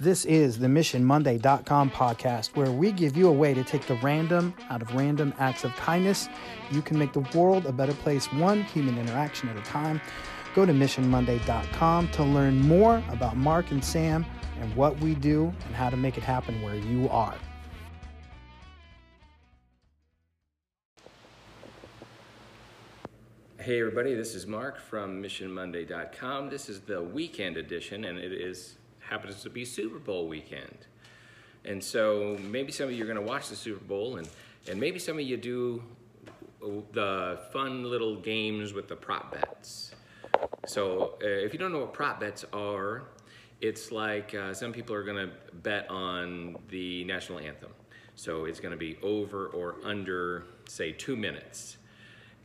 This is the MissionMonday.com podcast, where we give you a way to take the random out of random acts of kindness. You can make the world a better place, one human interaction at a time. Go to MissionMonday.com to learn more about Mark and Sam and what we do and how to make it happen where you are. Hey everybody, this is Mark from MissionMonday.com. This is the weekend edition, and it is happens to be Super Bowl weekend. And so maybe some of you are going to watch the Super Bowl, and, and maybe some of you do the fun little games with the prop bets. So uh, if you don't know what prop bets are, it's like uh, some people are going to bet on the national anthem. So it's going to be over or under, say, two minutes.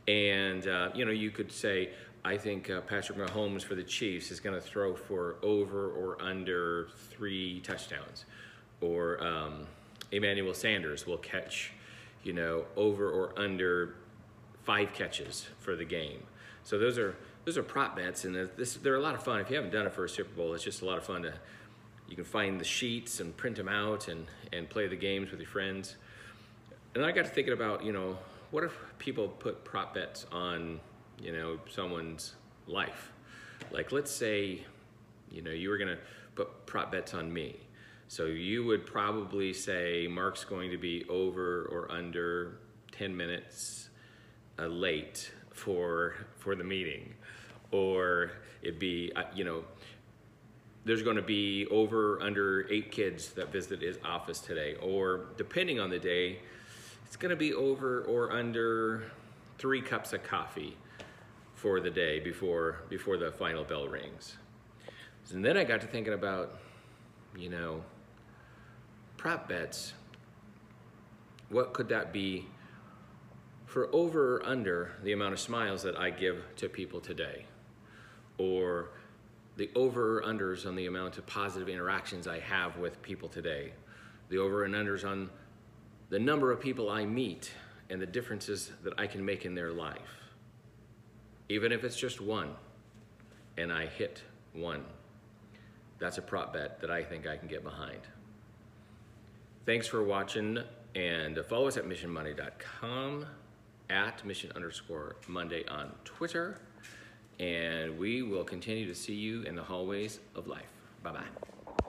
And, uh, you know, you could say, I think uh, Patrick Mahomes for the Chiefs is going to throw for over or under three touchdowns. Or um, Emmanuel Sanders will catch, you know, over or under five catches for the game. So those are those are prop bets, and this, they're a lot of fun. If you haven't done it for a Super Bowl, it's just a lot of fun to. You can find the sheets and print them out and, and play the games with your friends. And I got to thinking about, you know, what if people put prop bets on you know, someone's life. Like, let's say, you know, you were to put prop bets on me. So you would probably say Mark's going to be over or under 10 minutes uh, late for for the meeting, or it'd be uh, you know there's going to be over under eight kids that visit his office today, or depending on the day, it's going to be over or under three cups of coffee for the day before before the final bell rings. And then I got to thinking about, you know, prop bets. What could that be for over or under the amount of smiles that I give to people today? Or the over or unders on the amount of positive interactions I have with people today. The over and unders on the number of people I meet and the differences that I can make in their life even if it's just one, and I hit one. That's a prop bet that I think I can get behind. Thanks for watching, and follow us at missionmonday.com, at mission underscore Monday on Twitter, and we will continue to see you in the hallways of life. Bye bye.